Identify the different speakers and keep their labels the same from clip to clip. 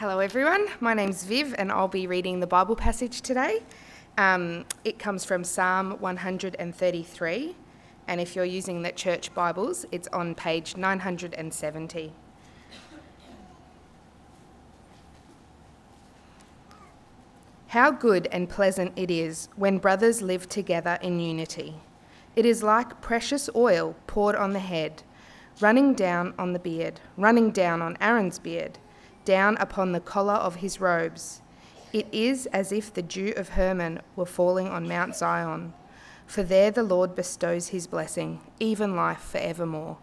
Speaker 1: Hello, everyone. My name's Viv, and I'll be reading the Bible passage today. Um, it comes from Psalm 133, and if you're using the church Bibles, it's on page 970. How good and pleasant it is when brothers live together in unity. It is like precious oil poured on the head, running down on the beard, running down on Aaron's beard, down upon the collar of his robes. It is as if the dew of Hermon were falling on Mount Zion, for there the Lord bestows his blessing, even life forevermore.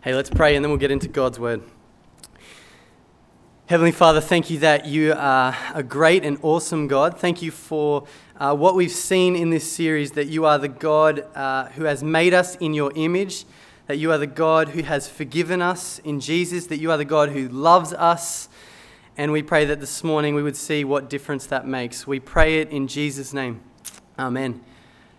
Speaker 2: Hey, let's pray and then we'll get into God's word. Heavenly Father, thank you that you are a great and awesome God. Thank you for uh, what we've seen in this series that you are the God uh, who has made us in your image, that you are the God who has forgiven us in Jesus, that you are the God who loves us. And we pray that this morning we would see what difference that makes. We pray it in Jesus' name. Amen.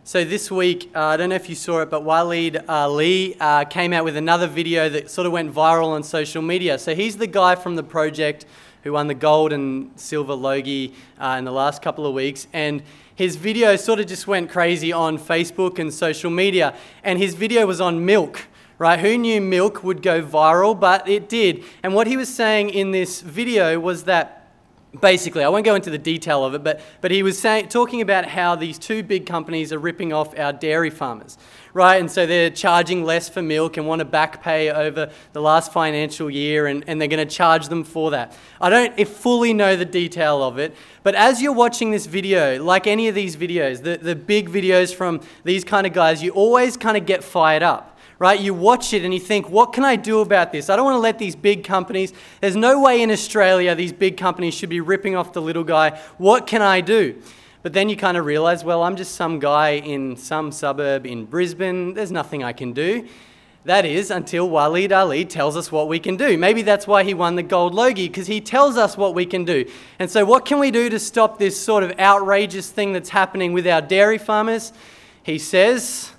Speaker 2: So, this week, uh, I don't know if you saw it, but Waleed Aly uh, came out with another video that sort of went viral on social media. So, he's the guy from the project who won the gold and silver Logie uh, in the last couple of weeks. And his video sort of just went crazy on Facebook and social media. And his video was on milk right? Who knew milk would go viral? But it did. And what he was saying in this video was that basically, I won't go into the detail of it, but, but he was saying, talking about how these two big companies are ripping off our dairy farmers, right? And so they're charging less for milk and want to back pay over the last financial year, and, and they're going to charge them for that. I don't fully know the detail of it, but as you're watching this video, like any of these videos, the, the big videos from these kind of guys, you always kind of get fired up right? You watch it and you think, what can I do about this? I don't want to let these big companies, there's no way in Australia these big companies should be ripping off the little guy. What can I do? But then you kind of realize, well, I'm just some guy in some suburb in Brisbane. There's nothing I can do. That is until Waleed Aly tells us what we can do. Maybe that's why he won the gold Logie, because he tells us what we can do. And so, what can we do to stop this sort of outrageous thing that's happening with our dairy farmers? He says,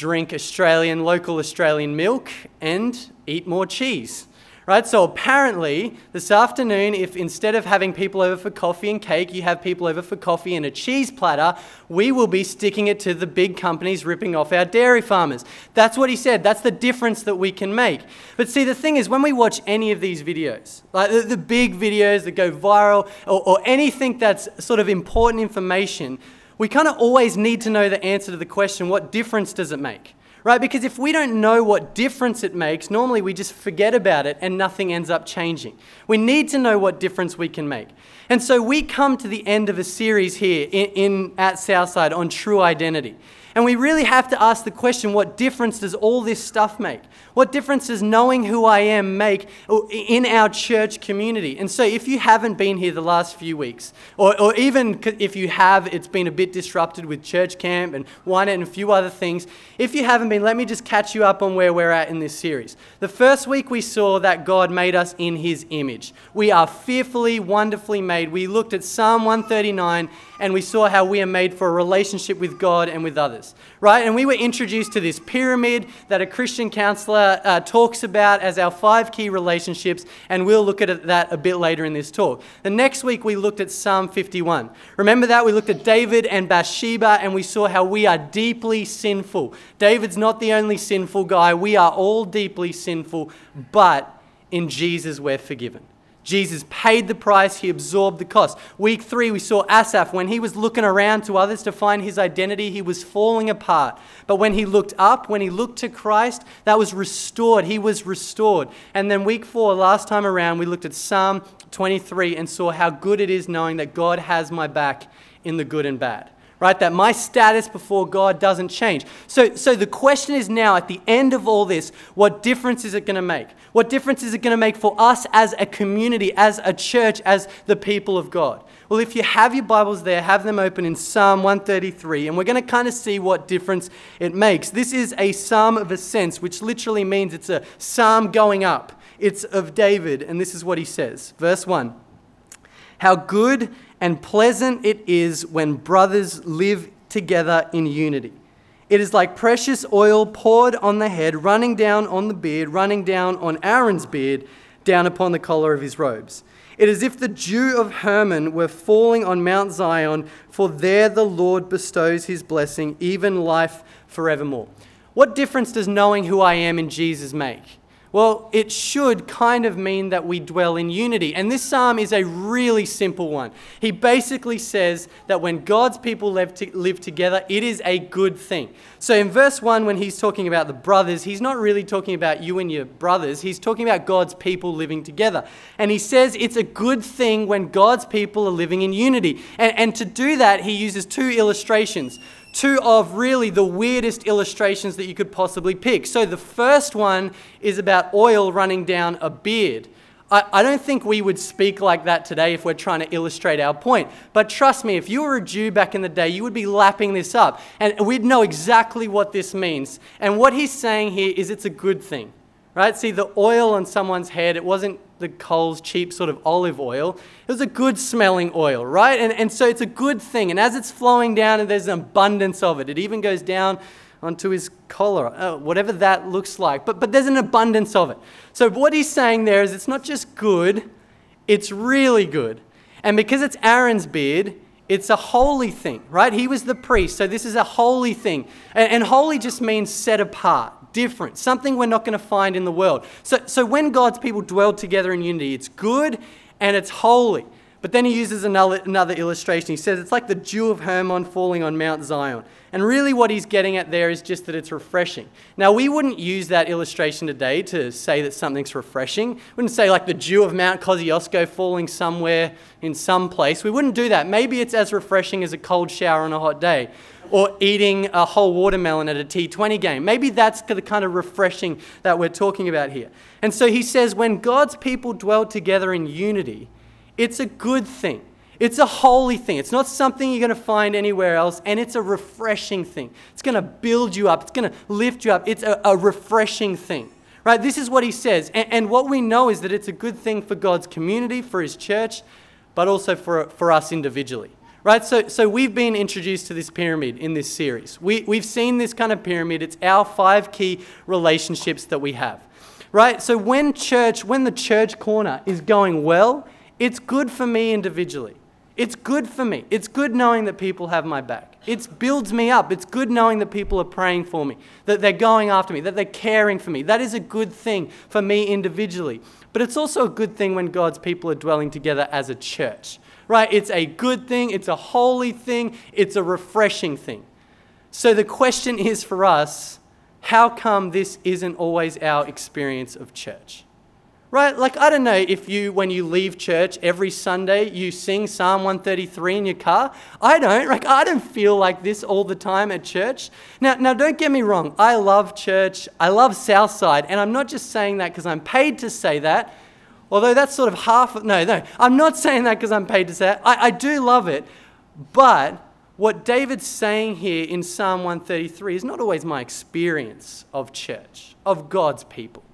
Speaker 2: drink Australian, local Australian milk, and eat more cheese. Right? So apparently, this afternoon, if instead of having people over for coffee and cake, you have people over for coffee and a cheese platter, we will be sticking it to the big companies ripping off our dairy farmers. That's what he said. That's the difference that we can make. But see, the thing is, when we watch any of these videos, like the, the big videos that go viral, or, or anything that's sort of important information, we kind of always need to know the answer to the question what difference does it make? Right? Because if we don't know what difference it makes, normally we just forget about it and nothing ends up changing. We need to know what difference we can make. And so we come to the end of a series here in, in at Southside on true identity. And we really have to ask the question what difference does all this stuff make? What difference does knowing who I am make in our church community? And so, if you haven't been here the last few weeks, or, or even if you have, it's been a bit disrupted with church camp and wine and a few other things. If you haven't been, let me just catch you up on where we're at in this series. The first week we saw that God made us in his image. We are fearfully, wonderfully made. We looked at Psalm 139 and we saw how we are made for a relationship with God and with others, right? And we were introduced to this pyramid that a Christian counselor uh, talks about as our five key relationships, and we'll look at that a bit later in this talk. The next week, we looked at Psalm 51. Remember that? We looked at David and Bathsheba, and we saw how we are deeply sinful. David's not the only sinful guy, we are all deeply sinful, but in Jesus, we're forgiven. Jesus paid the price, he absorbed the cost. Week three, we saw Asaph. When he was looking around to others to find his identity, he was falling apart. But when he looked up, when he looked to Christ, that was restored. He was restored. And then week four, last time around, we looked at Psalm 23 and saw how good it is knowing that God has my back in the good and bad right? That my status before God doesn't change. So, so the question is now, at the end of all this, what difference is it going to make? What difference is it going to make for us as a community, as a church, as the people of God? Well, if you have your Bibles there, have them open in Psalm 133, and we're going to kind of see what difference it makes. This is a psalm of ascents, which literally means it's a psalm going up. It's of David, and this is what he says. Verse 1 How good and pleasant it is when brothers live together in unity. It is like precious oil poured on the head, running down on the beard, running down on Aaron's beard, down upon the collar of his robes. It is as if the dew of Hermon were falling on Mount Zion, for there the Lord bestows his blessing, even life forevermore. What difference does knowing who I am in Jesus make? Well, it should kind of mean that we dwell in unity. And this psalm is a really simple one. He basically says that when God's people live, to, live together, it is a good thing. So in verse 1, when he's talking about the brothers, he's not really talking about you and your brothers. He's talking about God's people living together. And he says it's a good thing when God's people are living in unity. And, and to do that, he uses two illustrations two of really the weirdest illustrations that you could possibly pick. So the first one is about oil running down a beard. I, I, don't think we would speak like that today if we're trying to illustrate our point. But trust me, if you were a Jew back in the day, you would be lapping this up. And we'd know exactly what this means. And what he's saying here is it's a good thing. Right? See, the oil on someone's head, it wasn't the Coles cheap sort of olive oil. It was a good smelling oil, right? And, and so it's a good thing. And as it's flowing down, and there's an abundance of it, it even goes down onto his collar, uh, whatever that looks like. But, but there's an abundance of it. So what he's saying there is it's not just good, it's really good. And because it's Aaron's beard, it's a holy thing, right? He was the priest, so this is a holy thing. And, and holy just means set apart different, something we're not going to find in the world. So, so when God's people dwell together in unity, it's good and it's holy. But then he uses another, illustration. He says it's like the dew of Hermon falling on Mount Zion. And really, what he's getting at there is just that it's refreshing. Now, we wouldn't use that illustration today to say that something's refreshing. We wouldn't say like the dew of Mount Kosciuszko falling somewhere in some place. We wouldn't do that. Maybe it's as refreshing as a cold shower on a hot day or eating a whole watermelon at a T20 game. Maybe that's the kind of refreshing that we're talking about here. And so he says, when God's people dwell together in unity, it's a good thing. It's a holy thing. It's not something you're going to find anywhere else, and it's a refreshing thing. It's going to build you up, it's going to lift you up. It's a, a refreshing thing. Right? This is what he says. And, and what we know is that it's a good thing for God's community, for his church, but also for, for us individually. Right? So, so we've been introduced to this pyramid in this series. We, we've seen this kind of pyramid. It's our five key relationships that we have. Right? So when church, when the church corner is going well, it's good for me individually. It's good for me. It's good knowing that people have my back. It builds me up. It's good knowing that people are praying for me, that they're going after me, that they're caring for me. That is a good thing for me individually. But it's also a good thing when God's people are dwelling together as a church right? It's a good thing, it's a holy thing, it's a refreshing thing. So the question is for us how come this isn't always our experience of church? Right? Like, I don't know if you, when you leave church every Sunday, you sing Psalm 133 in your car. I don't. Like, I don't feel like this all the time at church. Now, now don't get me wrong. I love church. I love Southside. And I'm not just saying that because I'm paid to say that. Although that's sort of half, no, no, I'm not saying that because I'm paid to say it. I, I do love it. But what David's saying here in Psalm 133 is not always my experience of church, of God's people.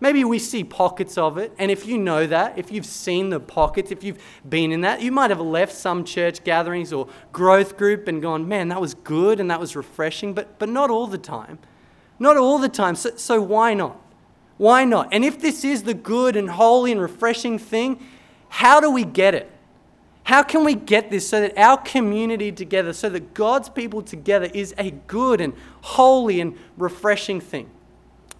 Speaker 2: Maybe we see pockets of it, and if you know that, if you've seen the pockets, if you've been in that, you might have left some church gatherings or growth group and gone, man, that was good and that was refreshing, but, but not all the time. Not all the time. So, so why not? Why not? And if this is the good and holy and refreshing thing, how do we get it? How can we get this so that our community together, so that God's people together is a good and holy and refreshing thing?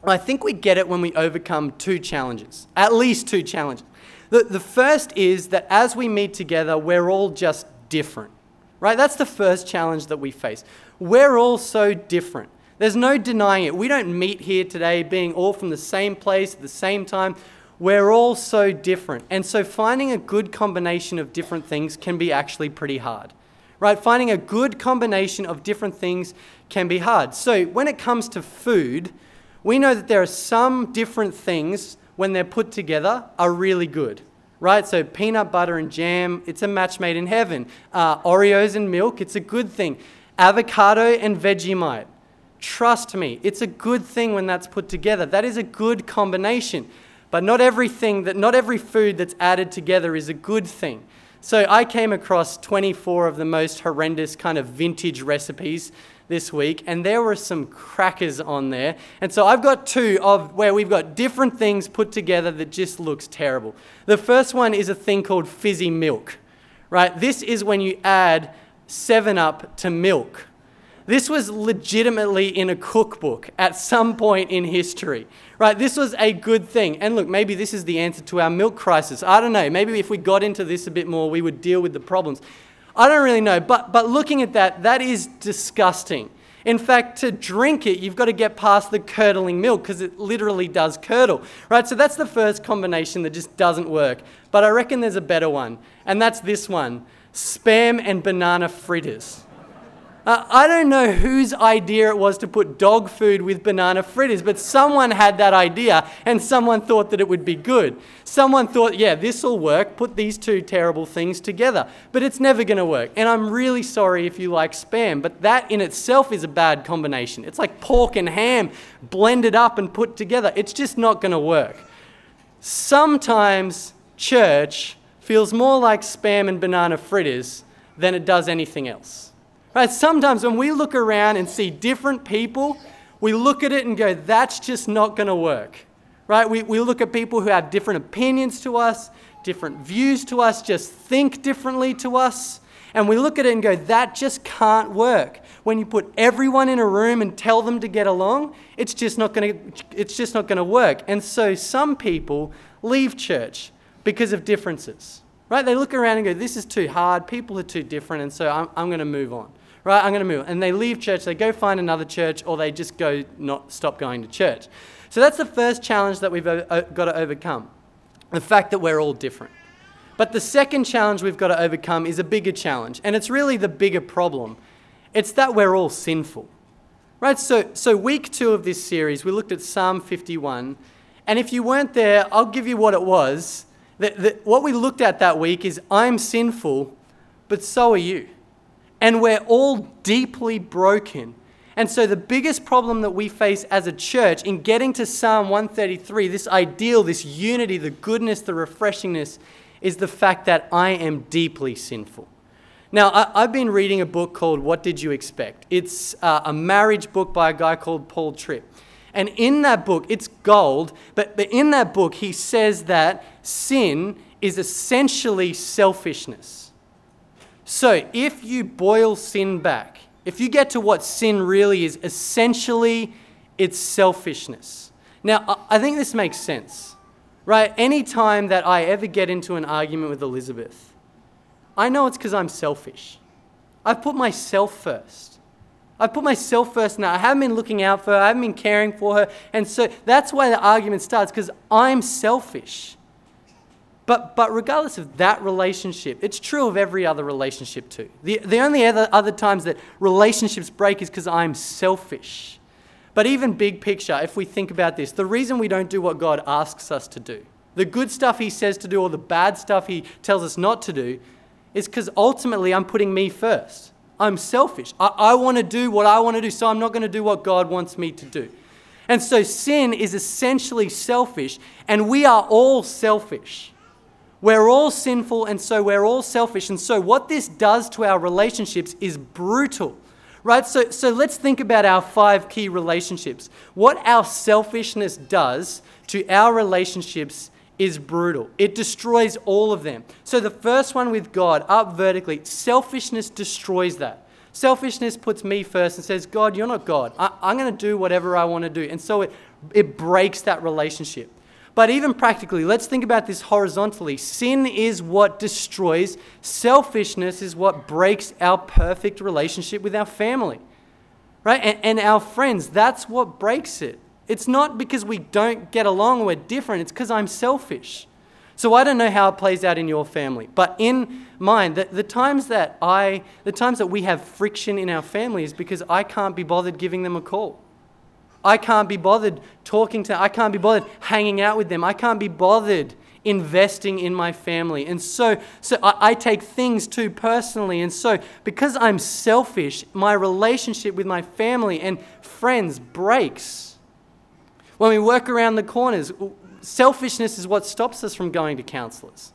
Speaker 2: I think we get it when we overcome two challenges, at least two challenges. The, the first is that as we meet together, we're all just different, right? That's the first challenge that we face. We're all so different. There's no denying it. We don't meet here today being all from the same place at the same time. We're all so different. And so finding a good combination of different things can be actually pretty hard. Right? Finding a good combination of different things can be hard. So when it comes to food, we know that there are some different things when they're put together are really good right? So peanut butter and jam, it's a match made in heaven. Uh, Oreos and milk, it's a good thing. Avocado and Vegemite, Trust me, it's a good thing when that's put together. That is a good combination. But not everything that not every food that's added together is a good thing. So I came across 24 of the most horrendous kind of vintage recipes this week, and there were some crackers on there. And so I've got two of where we've got different things put together that just looks terrible. The first one is a thing called fizzy milk, right? This is when you add 7 Up to milk. This was legitimately in a cookbook at some point in history, right? This was a good thing. And look, maybe this is the answer to our milk crisis. I don't know. Maybe if we got into this a bit more, we would deal with the problems. I don't really know, but, but looking at that, that is disgusting. In fact, to drink it, you've got to get past the curdling milk because it literally does curdle, right? So that's the first combination that just doesn't work. But I reckon there's a better one, and that's this one spam and banana fritters. Uh, I don't know whose idea it was to put dog food with banana fritters, but someone had that idea and someone thought that it would be good. Someone thought, yeah, this will work, put these two terrible things together. But it's never going to work. And I'm really sorry if you like spam, but that in itself is a bad combination. It's like pork and ham blended up and put together. It's just not going to work. Sometimes church feels more like spam and banana fritters than it does anything else. Right? Sometimes when we look around and see different people, we look at it and go, that's just not going to work. Right? We, we look at people who have different opinions to us, different views to us, just think differently to us. And we look at it and go, that just can't work. When you put everyone in a room and tell them to get along, it's just not going to, it's just not going to work. And so some people leave church because of differences. Right? They look around and go, this is too hard, people are too different, and so I'm, I'm going to move on right, I'm going to move. And they leave church, they go find another church, or they just go not stop going to church. So that's the first challenge that we've uh, uh, got to overcome the fact that we're all different. But the second challenge we've got to overcome is a bigger challenge, and it's really the bigger problem. It's that we're all sinful. Right? So, so week two of this series, we looked at Psalm 51. And if you weren't there, I'll give you what it was. The, what we looked at that week is I'm sinful, but so are you and we're all deeply broken. And so, the biggest problem that we face as a church in getting to Psalm 133, this ideal, this unity, the goodness, the refreshingness, is the fact that I am deeply sinful. Now, I, have been reading a book called What Did You Expect? It's uh, a marriage book by a guy called Paul Tripp. And in that book, it's gold, but, but in that book, he says that sin is essentially selfishness. So, if you boil sin back, if you get to what sin really is, essentially it's selfishness. Now, I think this makes sense, right? Any time that I ever get into an argument with Elizabeth, I know it's because I'm selfish. I've put myself first. I've put myself first now. I haven't been looking out for her, I haven't been caring for her. And so that's why the argument starts because I'm selfish. But, but regardless of that relationship, it's true of every other relationship too. The, the only other, other times that relationships break is because I'm selfish. But even big picture, if we think about this, the reason we don't do what God asks us to do, the good stuff He says to do or the bad stuff He tells us not to do, is because ultimately I'm putting me first. I'm selfish. I, I want to do what I want to do, so I'm not going to do what God wants me to do. And so sin is essentially selfish, and we are all selfish. We're all sinful, and so we're all selfish. And so, what this does to our relationships is brutal, right? So, so let's think about our five key relationships. What our selfishness does to our relationships is brutal, it destroys all of them. So, the first one with God, up vertically, selfishness destroys that. Selfishness puts me first and says, God, you're not God. I, am going to do whatever I want to do. And so it, it breaks that relationship. But even practically, let's think about this horizontally. Sin is what destroys, selfishness is what breaks our perfect relationship with our family, right? And, and our friends, that's what breaks it. It's not because we don't get along, we're different, it's because I'm selfish. So I don't know how it plays out in your family, but in mine, the, the times that I, the times that we have friction in our family is because I can't be bothered giving them a call. I can't be bothered talking to, I can't be bothered hanging out with them. I can't be bothered investing in my family. And so, so I, I, take things too personally. And so, because I'm selfish, my relationship with my family and friends breaks. When we work around the corners, selfishness is what stops us from going to counselors.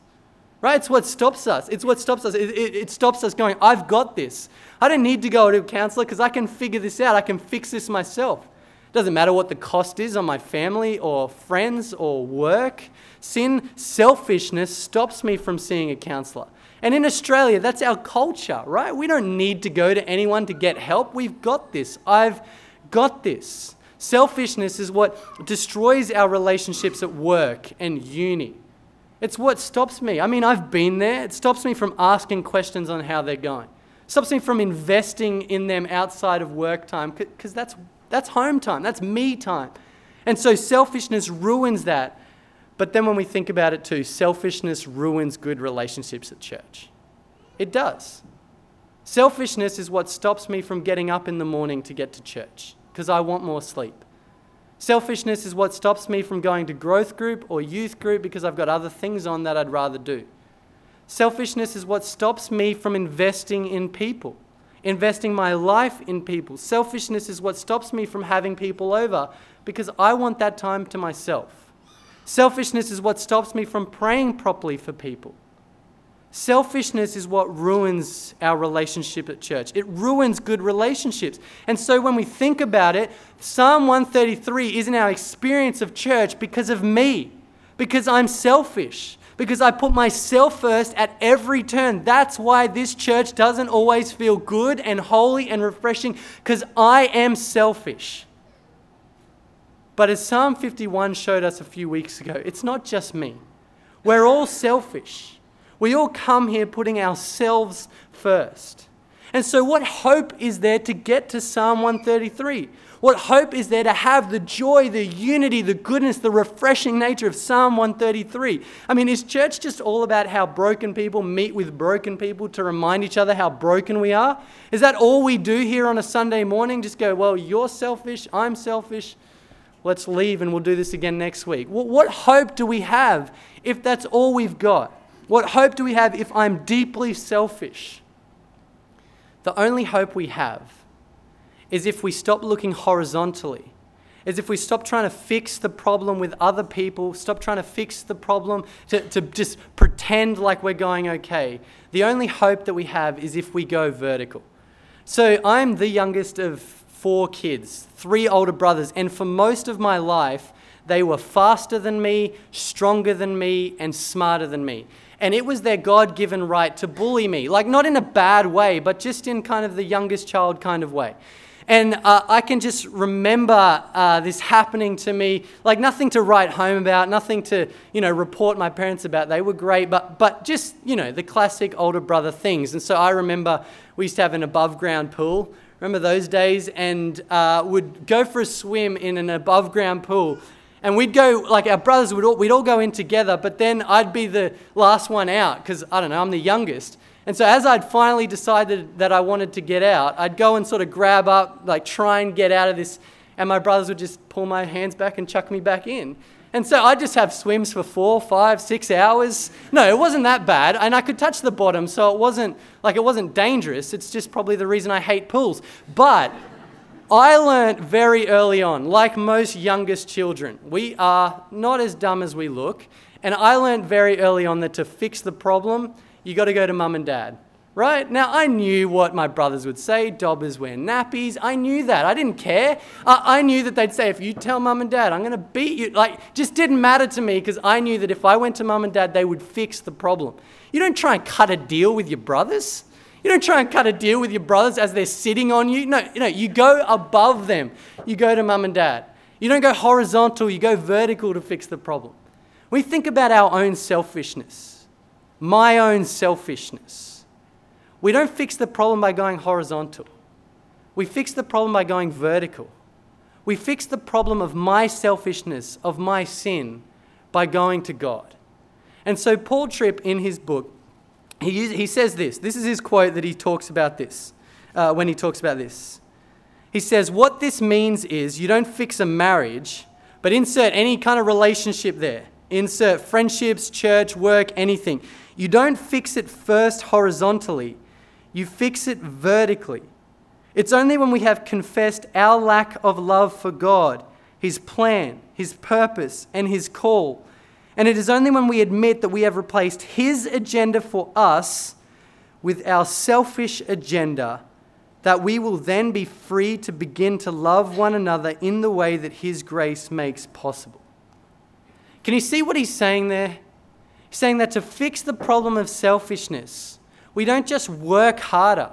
Speaker 2: right? It's what stops us. It's what stops us. It, it, it stops us going, I've got this. I don't need to go to a counselor because I can figure this out. I can fix this myself. Doesn't matter what the cost is on my family or friends or work. Sin, selfishness stops me from seeing a counselor. And in Australia, that's our culture, right? We don't need to go to anyone to get help. We've got this. I've got this. Selfishness is what destroys our relationships at work and uni. It's what stops me. I mean, I've been there. It stops me from asking questions on how they're going. It stops me from investing in them outside of work time because that's, that's home time. That's me time. And so selfishness ruins that. But then when we think about it too, selfishness ruins good relationships at church. It does. Selfishness is what stops me from getting up in the morning to get to church because I want more sleep. Selfishness is what stops me from going to growth group or youth group because I've got other things on that I'd rather do. Selfishness is what stops me from investing in people, investing my life in people. Selfishness is what stops me from having people over because I want that time to myself. Selfishness is what stops me from praying properly for people. Selfishness is what ruins our relationship at church. It ruins good relationships. And so when we think about it, Psalm 133 isn't our experience of church because of me, because I'm selfish, because I put myself first at every turn. That's why this church doesn't always feel good and holy and refreshing, because I am selfish. But as Psalm 51 showed us a few weeks ago, it's not just me. We're all selfish. We all come here putting ourselves first. And so, what hope is there to get to Psalm 133? What hope is there to have the joy, the unity, the goodness, the refreshing nature of Psalm 133? I mean, is church just all about how broken people meet with broken people to remind each other how broken we are? Is that all we do here on a Sunday morning? Just go, well, you're selfish, I'm selfish, let's leave and we'll do this again next week. What hope do we have if that's all we've got? What hope do we have if I'm deeply selfish? The only hope we have is if we stop looking horizontally, is if we stop trying to fix the problem with other people, stop trying to fix the problem to, to just pretend like we're going okay. The only hope that we have is if we go vertical. So I'm the youngest of four kids, three older brothers, and for most of my life, they were faster than me, stronger than me, and smarter than me. And it was their God given right to bully me. Like, not in a bad way, but just in kind of the youngest child kind of way. And uh, I can just remember uh, this happening to me, like nothing to write home about, nothing to, you know, report my parents about. They were great, but, but just, you know, the classic older brother things. And so I remember we used to have an above ground pool Remember those days? And uh, would go for a swim in an above ground pool. And we'd go, like our brothers would all, we'd all go in together, but then I'd be the last one out because I don't know, I'm the youngest. And so as I'd finally decided that I wanted to get out, I'd go and sort of grab up, like try and get out of this, and my brothers would just pull my hands back and chuck me back in. And so I'd just have swims for four, five, six hours. No, it wasn't that bad. And I could touch the bottom, so it wasn't like it wasn't dangerous. It's just probably the reason I hate pools. But I learned very early on, like most youngest children, we are not as dumb as we look. And I learned very early on that to fix the problem, you got to go to mum and dad right? Now, I knew what my brothers would say dobbers wear nappies. I knew that. I didn't care. I, I knew that they'd say, if you tell mum and dad, I'm going to beat you. Like, just didn't matter to me because I knew that if I went to mum and dad, they would fix the problem. You don't try and cut a deal with your brothers. You don't try and cut a deal with your brothers as they're sitting on you. No, you know, you go above them. You go to mum and dad. You don't go horizontal, you go vertical to fix the problem. We think about our own selfishness, my own selfishness we don't fix the problem by going horizontal. We fix the problem by going vertical. We fix the problem of my selfishness, of my sin, by going to God. And so, Paul Tripp, in his book, he, he says this. This is his quote that he talks about this, uh, when he talks about this. He says, What this means is you don't fix a marriage, but insert any kind of relationship there. Insert friendships, church, work, anything. You don't fix it first horizontally, you fix it vertically. It's only when we have confessed our lack of love for God, His plan, His purpose, and His call, And it is only when we admit that we have replaced His agenda for us with our selfish agenda that we will then be free to begin to love one another in the way that His grace makes possible. Can you see what He's saying there? Saying that to fix the problem of selfishness, we don't just work harder,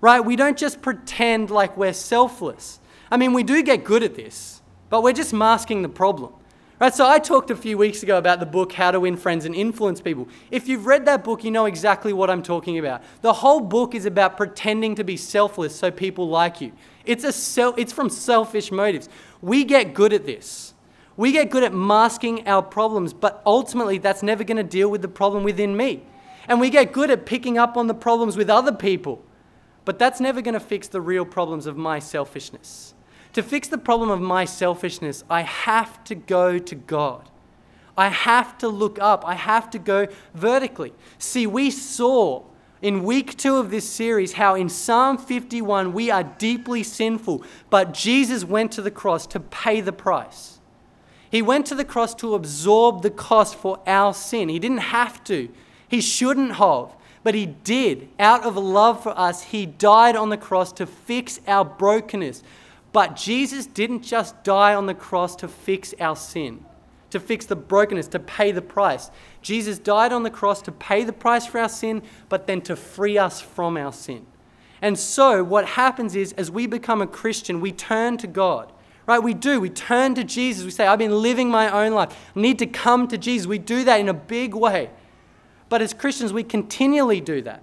Speaker 2: right? We don't just pretend like we're selfless. I mean, we do get good at this, but we're just masking the problem. Right, so I talked a few weeks ago about the book How to Win Friends and Influence People. If you've read that book, you know exactly what I'm talking about. The whole book is about pretending to be selfless so people like you. It's, a self, it's from selfish motives. We get good at this. We get good at masking our problems, but ultimately that's never going to deal with the problem within me. And we get good at picking up on the problems with other people, but that's never going to fix the real problems of my selfishness. To fix the problem of my selfishness, I have to go to God. I have to look up. I have to go vertically. See, we saw in week two of this series how in Psalm 51 we are deeply sinful, but Jesus went to the cross to pay the price. He went to the cross to absorb the cost for our sin. He didn't have to, he shouldn't have, but he did. Out of love for us, he died on the cross to fix our brokenness, but Jesus didn't just die on the cross to fix our sin, to fix the brokenness, to pay the price. Jesus died on the cross to pay the price for our sin, but then to free us from our sin. And so, what happens is, as we become a Christian, we turn to God. Right? We do. We turn to Jesus. We say, I've been living my own life. I need to come to Jesus. We do that in a big way. But as Christians, we continually do that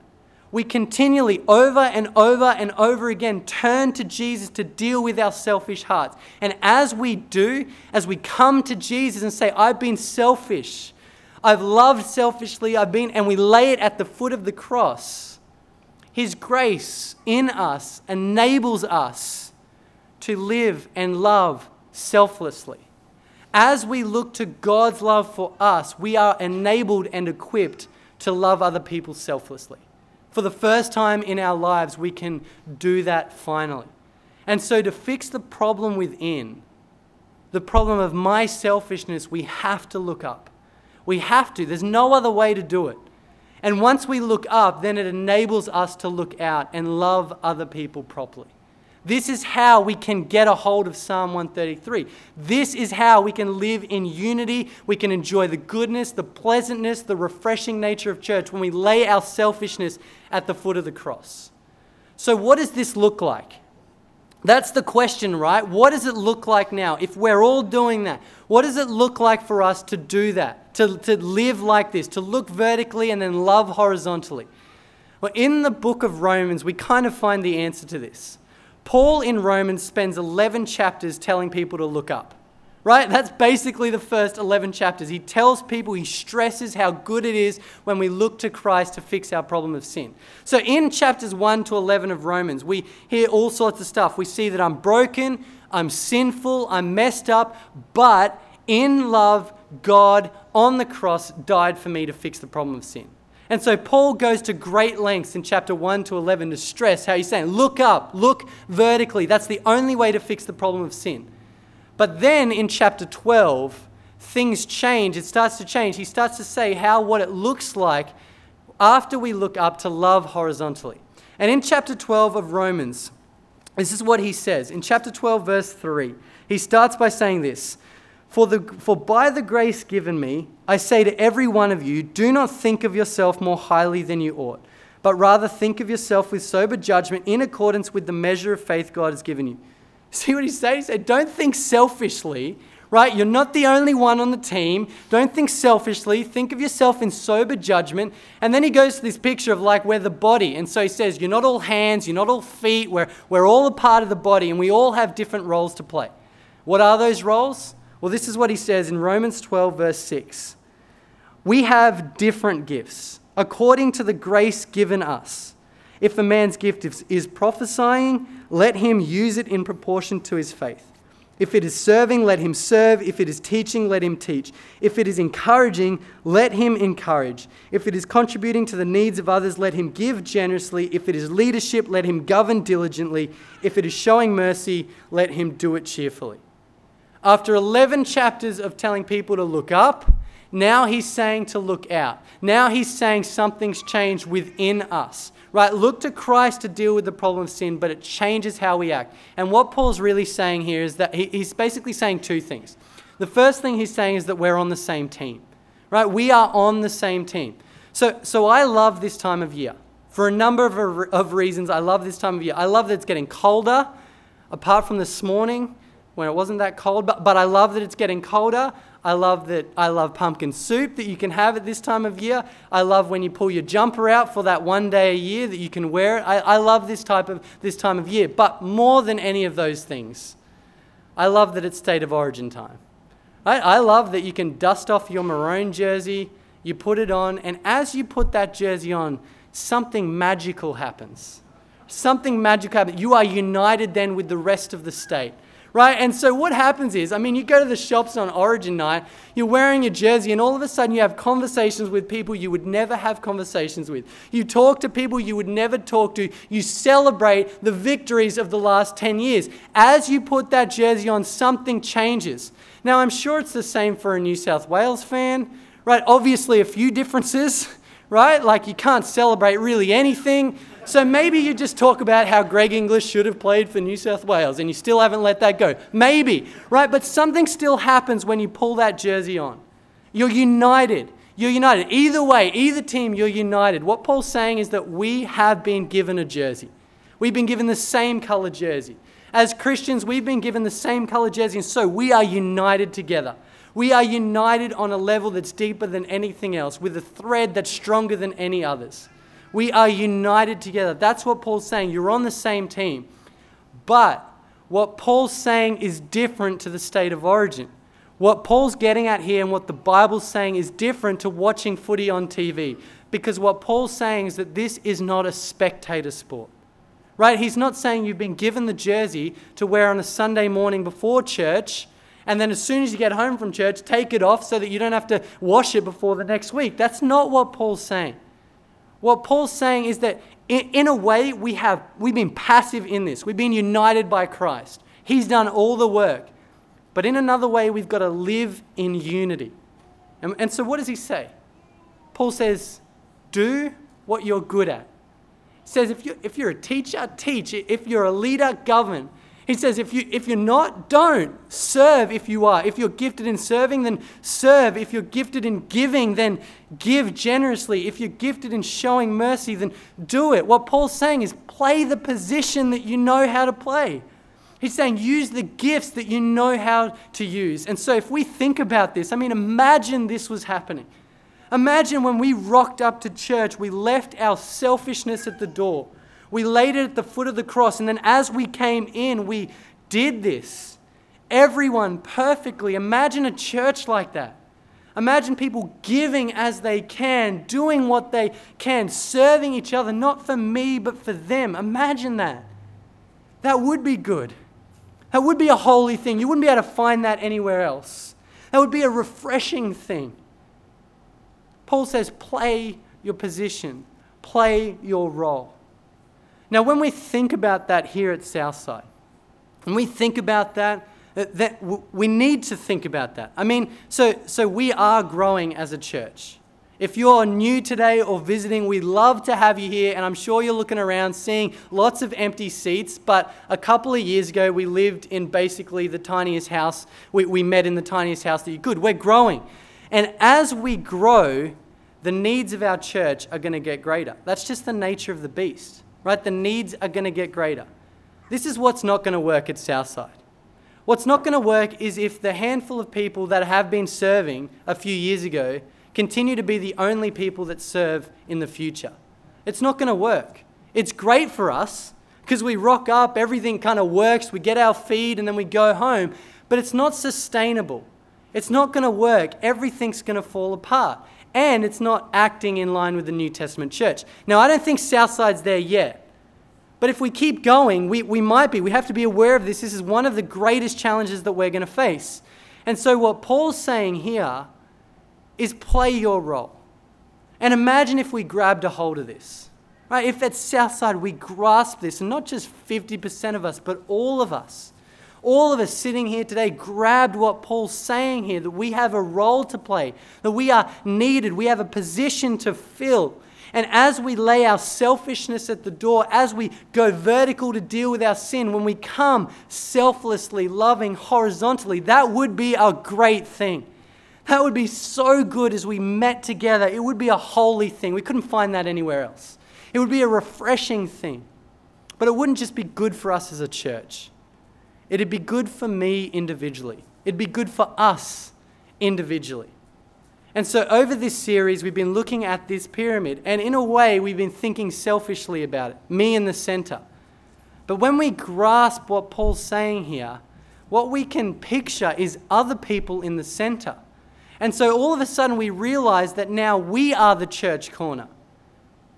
Speaker 2: we continually, over and over and over again, turn to Jesus to deal with our selfish hearts. And as we do, as we come to Jesus and say, I've been selfish, I've loved selfishly, I've been, and we lay it at the foot of the cross, His grace in us enables us to live and love selflessly. As we look to God's love for us, we are enabled and equipped to love other people selflessly. For the first time in our lives, we can do that finally. And so, to fix the problem within, the problem of my selfishness, we have to look up. We have to. There's no other way to do it. And once we look up, then it enables us to look out and love other people properly. This is how we can get a hold of Psalm 133. This is how we can live in unity. We can enjoy the goodness, the pleasantness, the refreshing nature of church when we lay our selfishness at the foot of the cross. So, what does this look like? That's the question, right? What does it look like now? If we're all doing that, what does it look like for us to do that? To, to live like this, to look vertically and then love horizontally? Well, in the book of Romans, we kind of find the answer to this. Paul in Romans spends 11 chapters telling people to look up. Right? That's basically the first 11 chapters. He tells people, he stresses how good it is when we look to Christ to fix our problem of sin. So in chapters 1 to 11 of Romans, we hear all sorts of stuff. We see that I'm broken, I'm sinful, I'm messed up, but in love, God on the cross died for me to fix the problem of sin. And so Paul goes to great lengths in chapter 1 to 11 to stress how he's saying, look up, look vertically. That's the only way to fix the problem of sin. But then in chapter 12, things change. It starts to change. He starts to say how what it looks like after we look up to love horizontally. And in chapter 12 of Romans, this is what he says. In chapter 12, verse 3, he starts by saying this for, the, for by the grace given me, I say to every one of you, do not think of yourself more highly than you ought, but rather think of yourself with sober judgment in accordance with the measure of faith God has given you. See what he says? He said, don't think selfishly, right? You're not the only one on the team. Don't think selfishly. Think of yourself in sober judgment. And then he goes to this picture of like we're the body. And so he says, You're not all hands, you're not all feet, we're, we're all a part of the body, and we all have different roles to play. What are those roles? Well, this is what he says in Romans 12, verse 6. We have different gifts according to the grace given us. If a man's gift is prophesying, let him use it in proportion to his faith. If it is serving, let him serve. If it is teaching, let him teach. If it is encouraging, let him encourage. If it is contributing to the needs of others, let him give generously. If it is leadership, let him govern diligently. If it is showing mercy, let him do it cheerfully. After 11 chapters of telling people to look up, Now he's saying to look out. Now he's saying something's changed within us. Right? Look to Christ to deal with the problem of sin, but it changes how we act. And what Paul's really saying here is that he, he's basically saying two things. The first thing he's saying is that we're on the same team. Right? We are on the same team. So, so I love this time of year. For a number of, of reasons, I love this time of year. I love that it's getting colder, apart from this morning when it wasn't that cold, but, but I love that it's getting colder. I love that I love pumpkin soup that you can have at this time of year. I love when you pull your jumper out for that one day a year that you can wear it. I, I love this type of this time of year. But more than any of those things, I love that it's state of origin time. I, I love that you can dust off your maroon jersey, you put it on, and as you put that jersey on, something magical happens. Something magical happens. You are united then with the rest of the state right? And so what happens is, I mean, you go to the shops on Origin night, you're wearing your jersey, and all of a sudden you have conversations with people you would never have conversations with. You talk to people you would never talk to. You celebrate the victories of the last 10 years. As you put that jersey on, something changes. Now, I'm sure it's the same for a New South Wales fan, right? Obviously, a few differences, right? Like you can't celebrate really anything. So maybe you just talk about how Greg Inglis should have played for New South Wales and you still haven't let that go. Maybe, right? But something still happens when you pull that jersey on. You're united. You're united. Either way, either team, you're united. What Paul's saying is that we have been given a jersey. We've been given the same color jersey. As Christians, we've been given the same color jersey, and so we are united together. We are united on a level that's deeper than anything else, with a thread that's stronger than any others. We are united together. That's what Paul's saying. You're on the same team. But what Paul's saying is different to the state of origin. What Paul's getting at here and what the Bible's saying is different to watching footy on TV. Because what Paul's saying is that this is not a spectator sport. Right? He's not saying you've been given the jersey to wear on a Sunday morning before church, and then as soon as you get home from church, take it off so that you don't have to wash it before the next week. That's not what Paul's saying. What Paul's saying is that in, in, a way, we have, we've been passive in this. We've been united by Christ. He's done all the work. But in another way, we've got to live in unity. And, and so, what does he say? Paul says, Do what you're good at. He says, if, you, if you're a teacher, teach. If you're a leader, govern. He says, if, you, if you're not, don't. Serve if you are. If you're gifted in serving, then serve. If you're gifted in giving, then give generously. If you're gifted in showing mercy, then do it. What Paul's saying is play the position that you know how to play. He's saying use the gifts that you know how to use. And so if we think about this, I mean, imagine this was happening. Imagine when we rocked up to church, we left our selfishness at the door. We laid it at the foot of the cross. And then as we came in, we did this. Everyone perfectly. Imagine a church like that. Imagine people giving as they can, doing what they can, serving each other, not for me, but for them. Imagine that. That would be good. That would be a holy thing. You wouldn't be able to find that anywhere else. That would be a refreshing thing. Paul says, play your position, play your role. Now, when we think about that here at Southside, when we think about that, uh, that we need to think about that. I mean, so, so we are growing as a church. If you're new today or visiting, we'd love to have you here. And I'm sure you're looking around seeing lots of empty seats. But a couple of years ago, we lived in basically the tiniest house. We, we met in the tiniest house that you could. We're growing. And as we grow, the needs of our church are going to get greater. That's just the nature of the beast right? The needs are going to get greater. This is what's not going to work at Southside. What's not going to work is if the handful of people that have been serving a few years ago continue to be the only people that serve in the future. It's not going to work. It's great for us because we rock up, everything kind of works, we get our feed, and then we go home, but it's not sustainable. It's not going to work. Everything's going to fall apart and it's not acting in line with the New Testament church. Now, I don't think Southside's there yet. But if we keep going, we, we might be. We have to be aware of this. This is one of the greatest challenges that we're going to face. And so, what Paul's saying here is play your role. And imagine if we grabbed a hold of this. Right? If at Southside we grasp this, and not just 50% of us, but all of us, all of us sitting here today grabbed what Paul's saying here that we have a role to play, that we are needed, we have a position to fill. And as we lay our selfishness at the door, as we go vertical to deal with our sin, when we come selflessly, loving horizontally, that would be a great thing. That would be so good as we met together. It would be a holy thing. We couldn't find that anywhere else. It would be a refreshing thing. But it wouldn't just be good for us as a church, it'd be good for me individually, it'd be good for us individually. And so, over this series, we've been looking at this pyramid, and in a way, we've been thinking selfishly about it, me in the center. But when we grasp what Paul's saying here, what we can picture is other people in the center. And so, all of a sudden, we realize that now we are the church corner.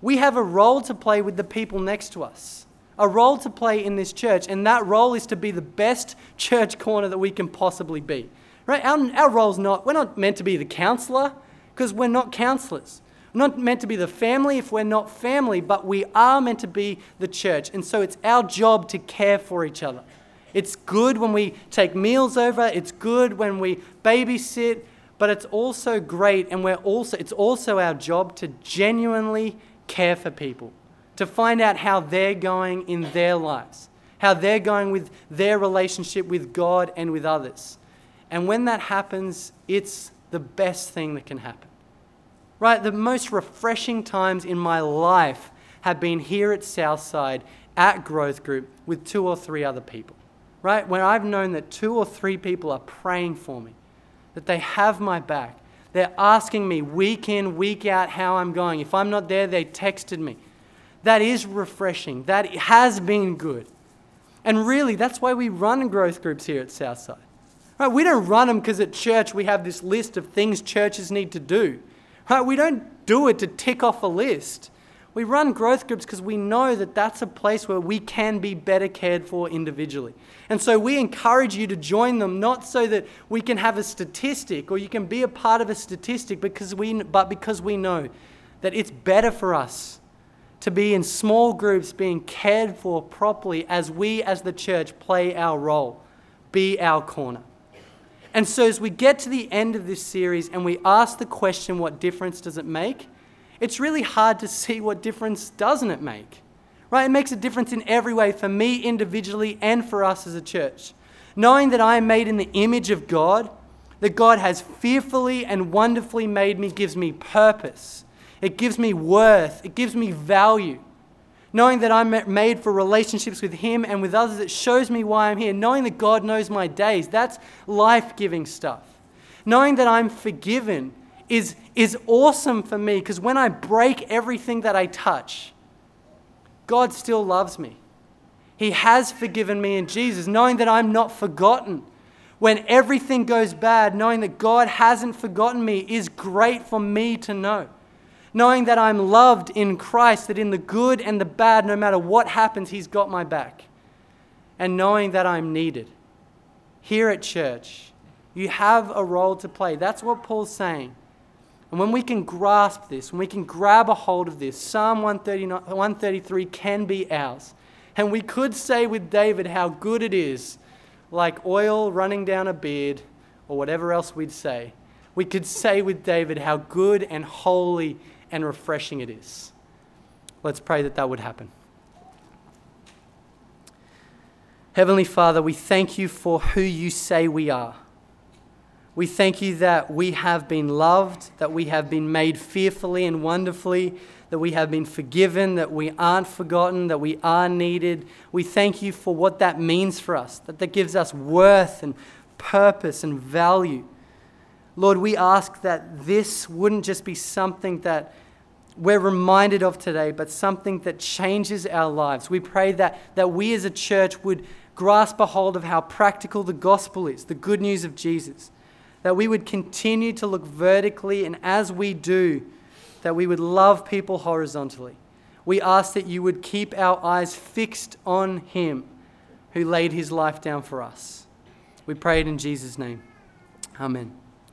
Speaker 2: We have a role to play with the people next to us, a role to play in this church, and that role is to be the best church corner that we can possibly be. Right? Our, our role's not, we're not meant to be the counselor because we're not counselors. We're not meant to be the family if we're not family, but we are meant to be the church. And so it's our job to care for each other. It's good when we take meals over, it's good when we babysit, but it's also great and we're also it's also our job to genuinely care for people, to find out how they're going in their lives, how they're going with their relationship with God and with others. And when that happens, it's the best thing that can happen. Right? The most refreshing times in my life have been here at Southside at Growth Group with two or three other people. Right? When I've known that two or three people are praying for me, that they have my back. They're asking me week in, week out how I'm going. If I'm not there, they texted me. That is refreshing. That has been good. And really, that's why we run growth groups here at Southside. Right? We don't run them because at church we have this list of things churches need to do. Right? We don't do it to tick off a list. We run growth groups because we know that that's a place where we can be better cared for individually. And so we encourage you to join them, not so that we can have a statistic or you can be a part of a statistic, because we, but because we know that it's better for us to be in small groups being cared for properly as we, as the church, play our role, be our corner. And so, as we get to the end of this series and we ask the question, what difference does it make? It's really hard to see what difference doesn't it make. Right? It makes a difference in every way for me individually and for us as a church. Knowing that I am made in the image of God, that God has fearfully and wonderfully made me gives me purpose. It gives me worth. It gives me value. Knowing that I'm made for relationships with Him and with others, it shows me why I'm here. Knowing that God knows my days, that's life giving stuff. Knowing that I'm forgiven is, is awesome for me because when I break everything that I touch, God still loves me. He has forgiven me in Jesus, knowing that I'm not forgotten. When everything goes bad, knowing that God hasn't forgotten me is great for me to know knowing that I'm loved in Christ, that in the good and the bad, no matter what happens, He's got my back, and knowing that I'm needed. Here at church, you have a role to play. That's what Paul's saying. And when we can grasp this, when we can grab a hold of this, Psalm 133 can be ours. And we could say with David how good it is, like oil running down a beard, or whatever else we'd say. We could say with David how good and holy and refreshing it is. Let's pray that that would happen. Heavenly Father, we thank you for who you say we are. We thank you that we have been loved, that we have been made fearfully and wonderfully, that we have been forgiven, that we aren't forgotten, that we are needed. We thank you for what that means for us, that that gives us worth and purpose and value. Lord, we ask that this wouldn't just be something that we're reminded of today, but something that changes our lives. We pray that, that we as a church would grasp a hold of how practical the gospel is, the good news of Jesus. That we would continue to look vertically, and as we do, that we would love people horizontally. We ask that you would keep our eyes fixed on Him who laid His life down for us. We pray it in Jesus' name. Amen.